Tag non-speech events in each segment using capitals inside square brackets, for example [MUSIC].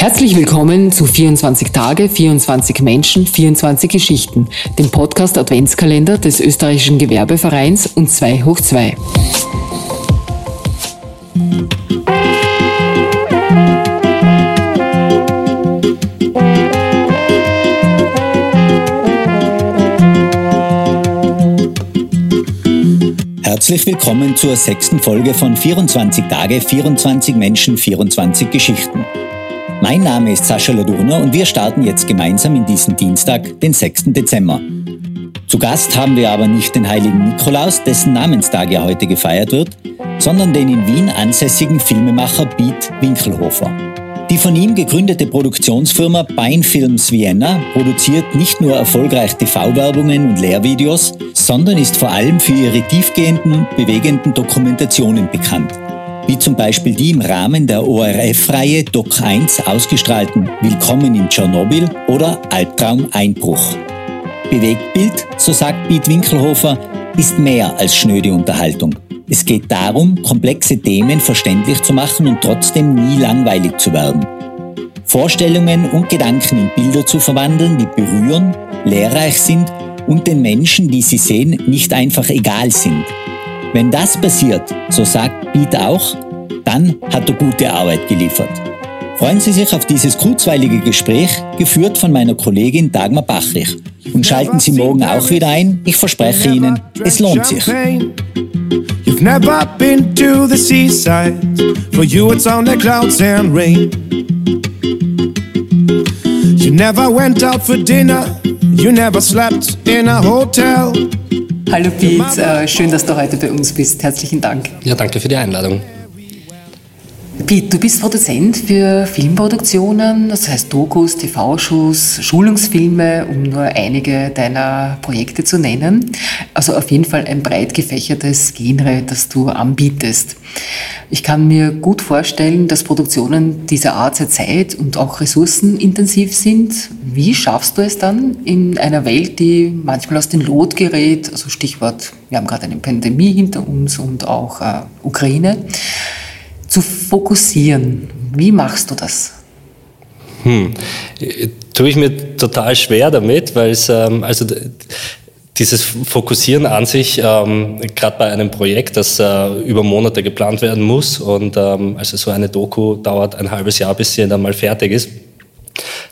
Herzlich willkommen zu 24 Tage, 24 Menschen, 24 Geschichten, dem Podcast Adventskalender des österreichischen Gewerbevereins und 2 hoch 2. Herzlich willkommen zur sechsten Folge von 24 Tage, 24 Menschen, 24 Geschichten. Mein Name ist Sascha Ladurner und wir starten jetzt gemeinsam in diesen Dienstag, den 6. Dezember. Zu Gast haben wir aber nicht den heiligen Nikolaus, dessen Namenstag ja heute gefeiert wird, sondern den in Wien ansässigen Filmemacher Beat Winkelhofer. Die von ihm gegründete Produktionsfirma Bein Films Vienna produziert nicht nur erfolgreich TV-Werbungen und Lehrvideos, sondern ist vor allem für ihre tiefgehenden bewegenden Dokumentationen bekannt wie zum Beispiel die im Rahmen der ORF-Reihe Doc 1 ausgestrahlten Willkommen in Tschernobyl oder Albtraum Einbruch. Bewegtbild, so sagt Piet Winkelhofer, ist mehr als schnöde Unterhaltung. Es geht darum, komplexe Themen verständlich zu machen und trotzdem nie langweilig zu werden. Vorstellungen und Gedanken in Bilder zu verwandeln, die berühren, lehrreich sind und den Menschen, die sie sehen, nicht einfach egal sind. Wenn das passiert, so sagt Piet auch, dann hat er gute Arbeit geliefert. Freuen Sie sich auf dieses kurzweilige Gespräch, geführt von meiner Kollegin Dagmar Bachrich. Und schalten Sie morgen auch wieder ein. Ich verspreche Ihnen, es lohnt sich. You've never been to the seaside. For you it's only clouds and rain. You never went out for dinner. You never slept in a hotel. Hallo Pete, äh, schön, dass du heute bei uns bist. Herzlichen Dank. Ja, danke für die Einladung. Pete, du bist Produzent für Filmproduktionen, das heißt Dokus, TV-Shows, Schulungsfilme, um nur einige deiner Projekte zu nennen. Also auf jeden Fall ein breit gefächertes Genre, das du anbietest. Ich kann mir gut vorstellen, dass Produktionen dieser Art sehr zeit- und auch ressourcenintensiv sind. Wie schaffst du es dann in einer Welt, die manchmal aus dem Lot gerät, also Stichwort, wir haben gerade eine Pandemie hinter uns und auch äh, Ukraine, zu fokussieren. Wie machst du das? Hm. Tue ich mir total schwer damit, weil es, ähm, also dieses Fokussieren an sich, ähm, gerade bei einem Projekt, das äh, über Monate geplant werden muss und ähm, also so eine Doku dauert ein halbes Jahr, bis sie dann mal fertig ist.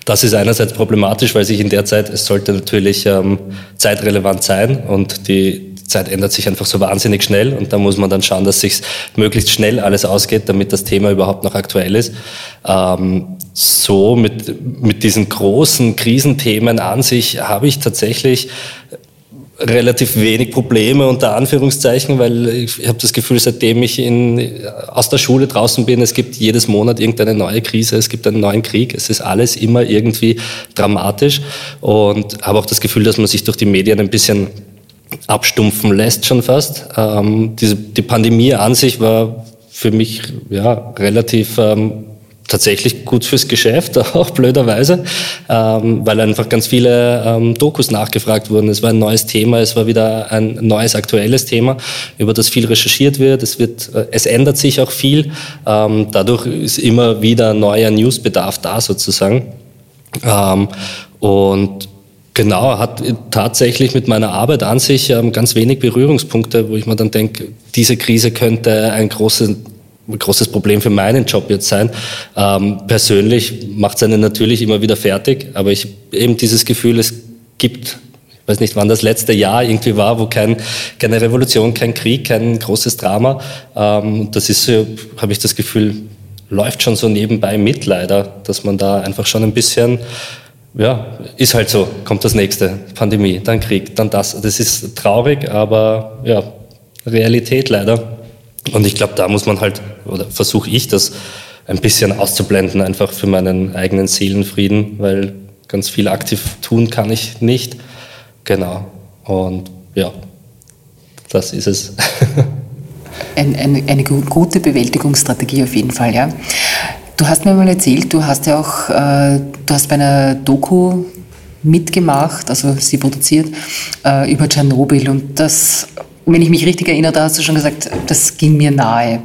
Das ist einerseits problematisch, weil sich in der Zeit, es sollte natürlich ähm, zeitrelevant sein und die Zeit ändert sich einfach so wahnsinnig schnell und da muss man dann schauen, dass sich möglichst schnell alles ausgeht, damit das Thema überhaupt noch aktuell ist. Ähm, so mit, mit diesen großen Krisenthemen an sich habe ich tatsächlich relativ wenig Probleme unter Anführungszeichen, weil ich habe das Gefühl, seitdem ich in, aus der Schule draußen bin, es gibt jedes Monat irgendeine neue Krise, es gibt einen neuen Krieg, es ist alles immer irgendwie dramatisch und habe auch das Gefühl, dass man sich durch die Medien ein bisschen abstumpfen lässt schon fast. Ähm, diese, die Pandemie an sich war für mich ja relativ ähm, tatsächlich gut fürs Geschäft, [LAUGHS] auch blöderweise, ähm, weil einfach ganz viele ähm, Dokus nachgefragt wurden. Es war ein neues Thema, es war wieder ein neues aktuelles Thema, über das viel recherchiert wird. Es wird, äh, es ändert sich auch viel. Ähm, dadurch ist immer wieder neuer Newsbedarf da sozusagen. Ähm, und Genau, hat tatsächlich mit meiner Arbeit an sich ähm, ganz wenig Berührungspunkte, wo ich mir dann denke, diese Krise könnte ein großes großes Problem für meinen Job jetzt sein. Ähm, persönlich macht es einen natürlich immer wieder fertig, aber ich eben dieses Gefühl, es gibt, ich weiß nicht, wann das letzte Jahr irgendwie war, wo kein, keine Revolution, kein Krieg, kein großes Drama. Ähm, das ist habe ich das Gefühl, läuft schon so nebenbei mit leider, dass man da einfach schon ein bisschen ja, ist halt so, kommt das nächste, Pandemie, dann Krieg, dann das. Das ist traurig, aber ja, Realität leider. Und ich glaube, da muss man halt, oder versuche ich das ein bisschen auszublenden, einfach für meinen eigenen Seelenfrieden, weil ganz viel aktiv tun kann ich nicht. Genau. Und ja, das ist es. [LAUGHS] Ein, eine, eine gute Bewältigungsstrategie auf jeden Fall, ja. Du hast mir mal erzählt, du hast ja auch, äh, du hast bei einer Doku mitgemacht, also sie produziert, äh, über Tschernobyl und das wenn ich mich richtig erinnere, da hast du schon gesagt, das ging mir nahe.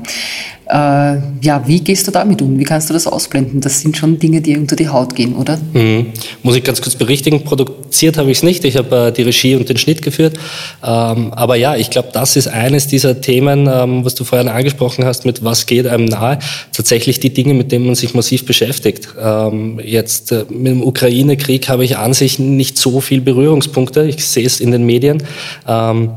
Äh, ja, wie gehst du damit um? Wie kannst du das ausblenden? Das sind schon Dinge, die unter die Haut gehen, oder? Mhm. Muss ich ganz kurz berichtigen, produziert habe ich es nicht. Ich habe äh, die Regie und den Schnitt geführt. Ähm, aber ja, ich glaube, das ist eines dieser Themen, ähm, was du vorhin angesprochen hast, mit was geht einem nahe. Tatsächlich die Dinge, mit denen man sich massiv beschäftigt. Ähm, jetzt äh, mit dem Ukraine-Krieg habe ich an sich nicht so viel Berührungspunkte. Ich sehe es in den Medien. Ähm,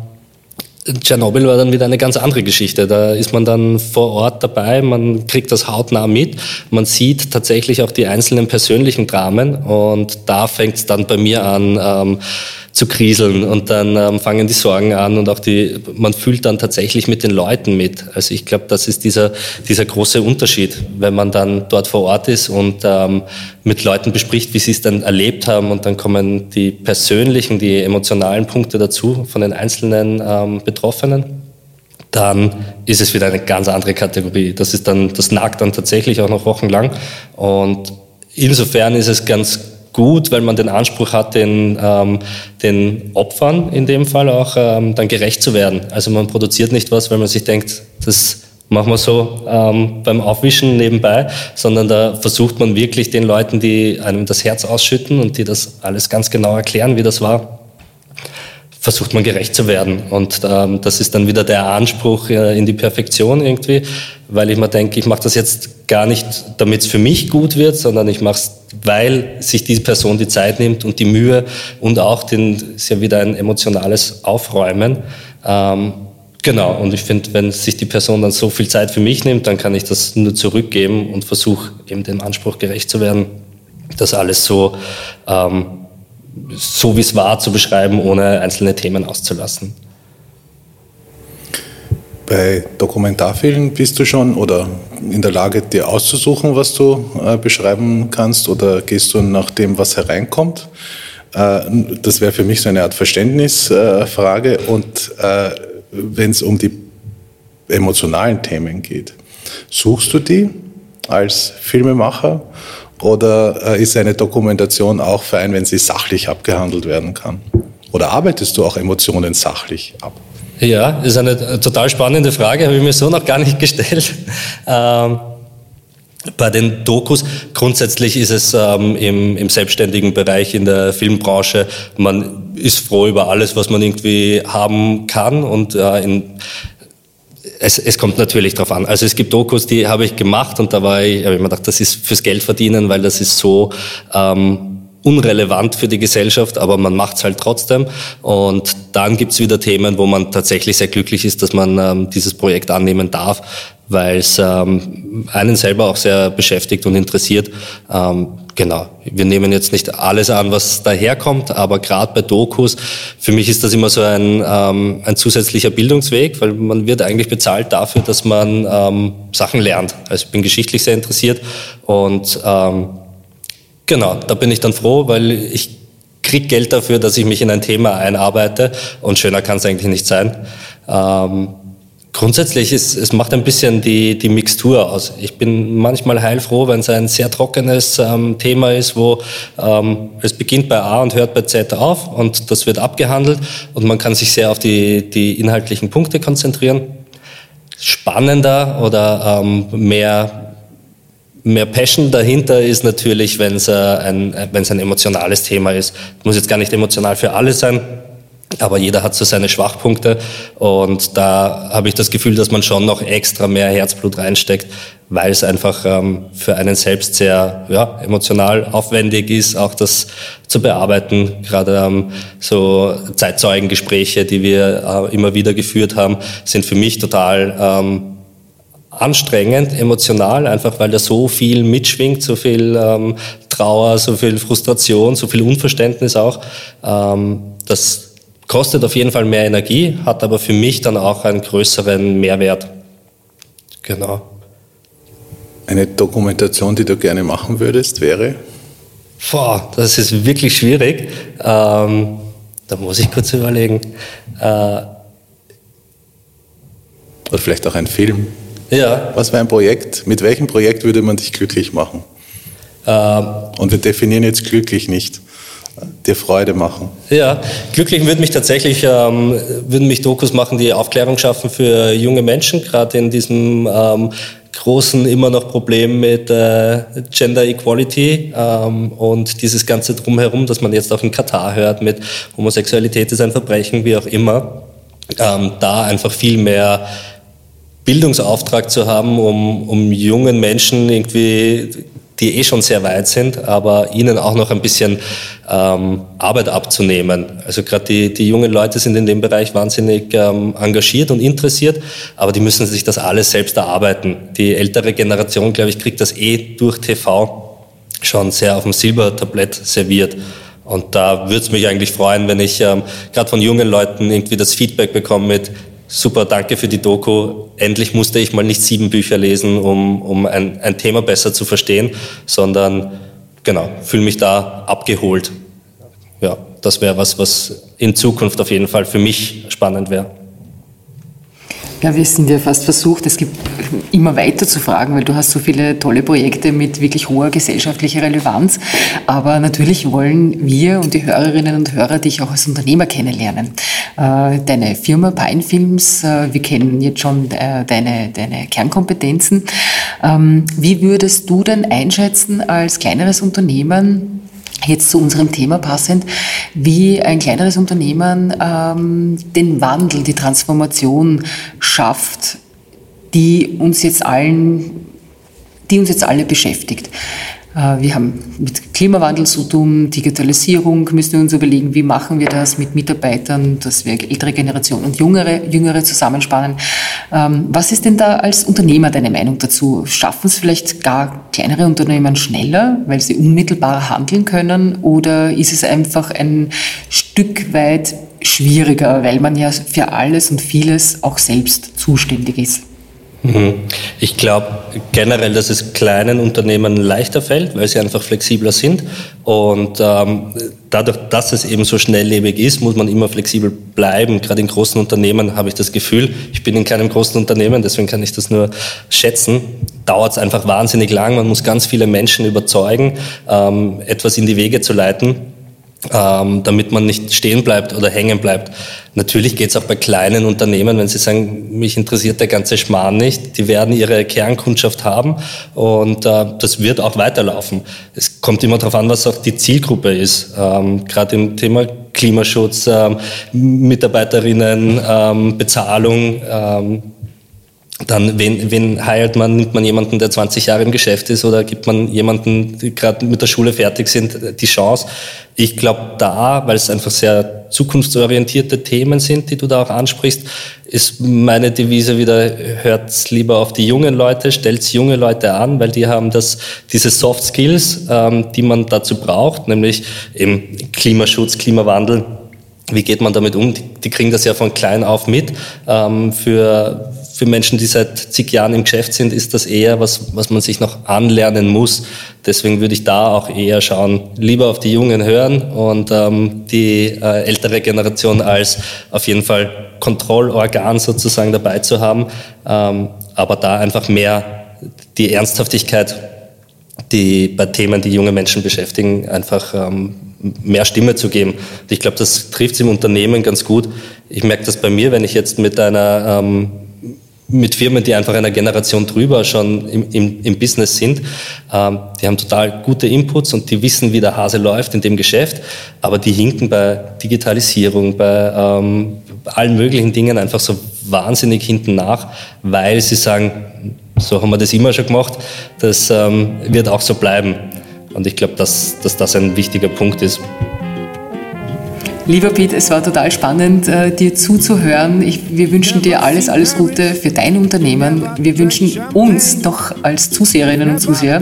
Tschernobyl war dann wieder eine ganz andere Geschichte. Da ist man dann vor Ort dabei, man kriegt das hautnah mit, man sieht tatsächlich auch die einzelnen persönlichen Dramen und da fängt es dann bei mir an, ähm, zu kriseln und dann ähm, fangen die Sorgen an und auch die, man fühlt dann tatsächlich mit den Leuten mit. Also ich glaube, das ist dieser, dieser große Unterschied, wenn man dann dort vor Ort ist und ähm, mit Leuten bespricht, wie sie es dann erlebt haben und dann kommen die persönlichen, die emotionalen Punkte dazu von den einzelnen ähm, Betroffenen dann ist es wieder eine ganz andere Kategorie. Das ist dann, das nagt dann tatsächlich auch noch wochenlang. Und insofern ist es ganz gut, weil man den Anspruch hat, den, ähm, den Opfern in dem Fall auch ähm, dann gerecht zu werden. Also man produziert nicht was, weil man sich denkt, das machen wir so ähm, beim Aufwischen nebenbei, sondern da versucht man wirklich den Leuten, die einem das Herz ausschütten und die das alles ganz genau erklären, wie das war, versucht man gerecht zu werden. Und ähm, das ist dann wieder der Anspruch äh, in die Perfektion irgendwie, weil ich mir denke, ich mache das jetzt gar nicht, damit es für mich gut wird, sondern ich mache es, weil sich diese Person die Zeit nimmt und die Mühe und auch den, ist ja wieder ein emotionales Aufräumen. Ähm, genau, und ich finde, wenn sich die Person dann so viel Zeit für mich nimmt, dann kann ich das nur zurückgeben und versuche eben dem Anspruch gerecht zu werden, das alles so ähm, so wie es war zu beschreiben, ohne einzelne Themen auszulassen. Bei Dokumentarfilmen bist du schon oder in der Lage, dir auszusuchen, was du äh, beschreiben kannst oder gehst du nach dem, was hereinkommt? Äh, das wäre für mich so eine Art Verständnisfrage. Äh, und wenn es um die emotionalen Themen geht, suchst du die als Filmemacher oder äh, ist eine Dokumentation auch fein, wenn sie sachlich abgehandelt werden kann? Oder arbeitest du auch Emotionen sachlich ab? Ja, ist eine total spannende Frage, habe ich mir so noch gar nicht [LAUGHS] gestellt. Ähm, bei den Dokus, grundsätzlich ist es ähm, im, im selbstständigen Bereich in der Filmbranche, man ist froh über alles, was man irgendwie haben kann und äh, in es, es kommt natürlich drauf an. Also es gibt Dokus, die habe ich gemacht und da war ich, habe ich mir gedacht, das ist fürs Geld verdienen, weil das ist so ähm, unrelevant für die Gesellschaft, aber man macht es halt trotzdem. Und dann gibt's wieder Themen, wo man tatsächlich sehr glücklich ist, dass man ähm, dieses Projekt annehmen darf, weil es ähm, einen selber auch sehr beschäftigt und interessiert. Ähm, genau, wir nehmen jetzt nicht alles an, was daherkommt, aber gerade bei Dokus, für mich ist das immer so ein, ähm, ein zusätzlicher Bildungsweg, weil man wird eigentlich bezahlt dafür, dass man ähm, Sachen lernt. Also ich bin geschichtlich sehr interessiert und ähm, genau, da bin ich dann froh, weil ich krieg Geld dafür, dass ich mich in ein Thema einarbeite und schöner kann es eigentlich nicht sein. Ähm, Grundsätzlich ist es macht ein bisschen die, die Mixtur aus. Ich bin manchmal heilfroh, wenn es ein sehr trockenes ähm, Thema ist, wo ähm, es beginnt bei A und hört bei Z auf und das wird abgehandelt und man kann sich sehr auf die, die inhaltlichen Punkte konzentrieren. Spannender oder ähm, mehr, mehr Passion dahinter ist natürlich, wenn es äh, ein, wenn es ein emotionales Thema ist. Muss jetzt gar nicht emotional für alle sein aber jeder hat so seine Schwachpunkte und da habe ich das Gefühl, dass man schon noch extra mehr Herzblut reinsteckt, weil es einfach ähm, für einen selbst sehr ja, emotional aufwendig ist, auch das zu bearbeiten. Gerade ähm, so Zeitzeugengespräche, die wir äh, immer wieder geführt haben, sind für mich total ähm, anstrengend, emotional, einfach weil da so viel mitschwingt, so viel ähm, Trauer, so viel Frustration, so viel Unverständnis auch. Ähm, das Kostet auf jeden Fall mehr Energie, hat aber für mich dann auch einen größeren Mehrwert. Genau. Eine Dokumentation, die du gerne machen würdest, wäre? Boah, das ist wirklich schwierig. Ähm, da muss ich kurz überlegen. Äh, Oder vielleicht auch ein Film. Ja. Was wäre ein Projekt? Mit welchem Projekt würde man dich glücklich machen? Ähm, Und wir definieren jetzt glücklich nicht dir Freude machen. Ja, glücklich würde mich tatsächlich, ähm, würden mich Dokus machen, die Aufklärung schaffen für junge Menschen, gerade in diesem ähm, großen immer noch Problem mit äh, Gender Equality ähm, und dieses ganze Drumherum, dass man jetzt auch in Katar hört mit Homosexualität ist ein Verbrechen, wie auch immer, ähm, da einfach viel mehr Bildungsauftrag zu haben, um, um jungen Menschen irgendwie die eh schon sehr weit sind, aber ihnen auch noch ein bisschen ähm, Arbeit abzunehmen. Also gerade die, die jungen Leute sind in dem Bereich wahnsinnig ähm, engagiert und interessiert, aber die müssen sich das alles selbst erarbeiten. Die ältere Generation, glaube ich, kriegt das eh durch TV schon sehr auf dem Silbertablett serviert. Und da würde es mich eigentlich freuen, wenn ich ähm, gerade von jungen Leuten irgendwie das Feedback bekomme mit, super, danke für die Doku. Endlich musste ich mal nicht sieben Bücher lesen, um, um ein, ein Thema besser zu verstehen, sondern genau, fühle mich da abgeholt. Ja, das wäre was, was in Zukunft auf jeden Fall für mich spannend wäre. Ja, wir sind ja fast versucht, es gibt immer weiter zu fragen, weil du hast so viele tolle Projekte mit wirklich hoher gesellschaftlicher Relevanz. Aber natürlich wollen wir und die Hörerinnen und Hörer dich auch als Unternehmer kennenlernen. Äh, deine Firma Pine Films, äh, wir kennen jetzt schon äh, deine, deine Kernkompetenzen. Ähm, wie würdest du denn einschätzen als kleineres Unternehmen, jetzt zu unserem Thema passend, wie ein kleineres Unternehmen ähm, den Wandel, die Transformation schafft, die uns jetzt allen, die uns jetzt alle beschäftigt. Äh, wir haben mit Klimawandel zu tun, Digitalisierung, müssen wir uns überlegen, wie machen wir das mit Mitarbeitern, dass wir ältere Generation und jüngere, jüngere zusammenspannen. Ähm, was ist denn da als Unternehmer deine Meinung dazu? Schaffen es vielleicht gar kleinere Unternehmen schneller, weil sie unmittelbar handeln können? Oder ist es einfach ein Stück weit schwieriger, weil man ja für alles und vieles auch selbst zuständig ist? Mhm. Ich glaube generell, dass es kleinen Unternehmen leichter fällt, weil sie einfach flexibler sind. Und ähm, dadurch, dass es eben so schnelllebig ist, muss man immer flexibel bleiben. Gerade in großen Unternehmen habe ich das Gefühl, ich bin in keinem großen Unternehmen, deswegen kann ich das nur schätzen, dauert es einfach wahnsinnig lang. Man muss ganz viele Menschen überzeugen, ähm, etwas in die Wege zu leiten ähm, damit man nicht stehen bleibt oder hängen bleibt. Natürlich geht es auch bei kleinen Unternehmen, wenn sie sagen, mich interessiert der ganze Schmarrn nicht, die werden ihre Kernkundschaft haben und äh, das wird auch weiterlaufen. Es kommt immer darauf an, was auch die Zielgruppe ist. Ähm, Gerade im Thema Klimaschutz, ähm, Mitarbeiterinnen, ähm, Bezahlung, ähm, dann, wen, wen heilt man? Nimmt man jemanden, der 20 Jahre im Geschäft ist oder gibt man jemanden, die gerade mit der Schule fertig sind, die Chance? Ich glaube, da, weil es einfach sehr zukunftsorientierte Themen sind, die du da auch ansprichst, ist meine Devise wieder, hört lieber auf die jungen Leute, stellt junge Leute an, weil die haben das, diese Soft Skills, ähm, die man dazu braucht, nämlich im Klimaschutz, Klimawandel, wie geht man damit um? Die, die, kriegen das ja von klein auf mit. Ähm, für, für Menschen, die seit zig Jahren im Geschäft sind, ist das eher was, was man sich noch anlernen muss. Deswegen würde ich da auch eher schauen, lieber auf die Jungen hören und ähm, die äh, ältere Generation als auf jeden Fall Kontrollorgan sozusagen dabei zu haben. Ähm, aber da einfach mehr die Ernsthaftigkeit, die bei Themen, die junge Menschen beschäftigen, einfach ähm, mehr Stimme zu geben. Und ich glaube, das trifft es im Unternehmen ganz gut. Ich merke das bei mir, wenn ich jetzt mit einer ähm, mit Firmen, die einfach einer Generation drüber schon im, im, im Business sind. Ähm, die haben total gute Inputs und die wissen, wie der Hase läuft in dem Geschäft, aber die hinken bei Digitalisierung, bei ähm, allen möglichen Dingen einfach so wahnsinnig hinten nach, weil sie sagen, so haben wir das immer schon gemacht, das ähm, wird auch so bleiben. Und ich glaube, dass, dass das ein wichtiger Punkt ist. Lieber Piet, es war total spannend, äh, dir zuzuhören. Ich, wir wünschen dir alles, alles Gute für dein Unternehmen. Wir wünschen uns doch als Zuseherinnen und Zuseher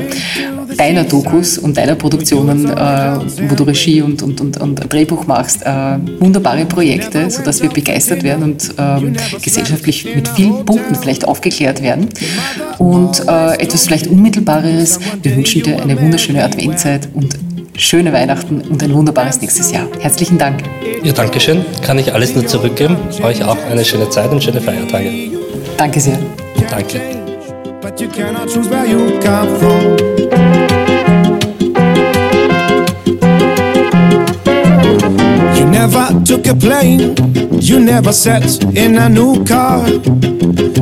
deiner Dokus und deiner Produktionen, äh, wo du Regie und, und, und, und Drehbuch machst, äh, wunderbare Projekte, sodass wir begeistert werden und ähm, gesellschaftlich mit vielen Punkten vielleicht aufgeklärt werden. Und äh, etwas vielleicht Unmittelbareres, wir wünschen dir eine wunderschöne Adventzeit und schöne Weihnachten und ein wunderbares nächstes Jahr. Herzlichen Dank. Ja, danke schön. Kann ich alles nur zurückgeben. Euch auch eine schöne Zeit und schöne Feiertage. Danke sehr. Danke. never took a plane, you never sat in a new car.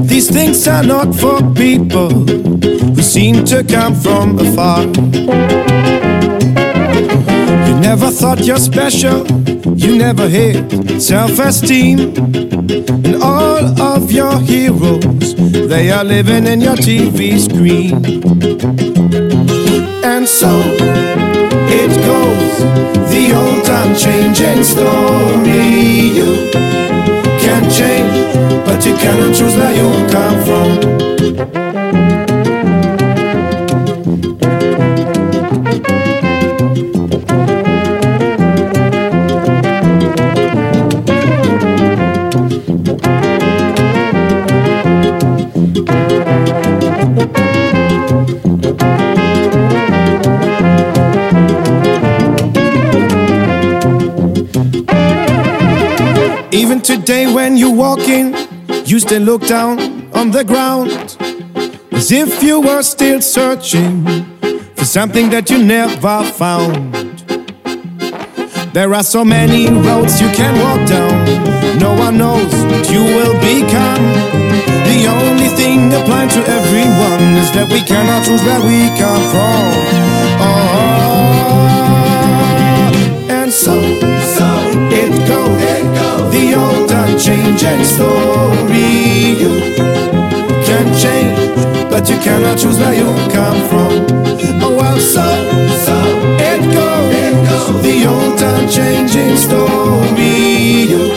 These things are not for people who seem to come from afar. You never thought you're special, you never had self esteem. And all of your heroes, they are living in your TV screen. And so it goes, the old unchanging story. You can change, but you cannot choose where Even today, when you walk in, you still look down on the ground as if you were still searching for something that you never found. There are so many roads you can walk down, no one knows what you will become. The only thing applying to everyone is that we cannot choose where we come from. Oh, and so, so it goes. Unchanging story. You can change, but you cannot choose where you come from. Oh well, so so it goes. The old unchanging story. You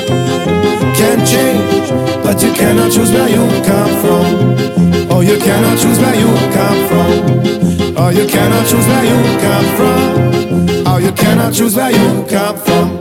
can change, but you cannot choose where you come from. Oh, you cannot choose where you come from. Oh, you cannot choose where you come from. Oh, you cannot choose where you come from.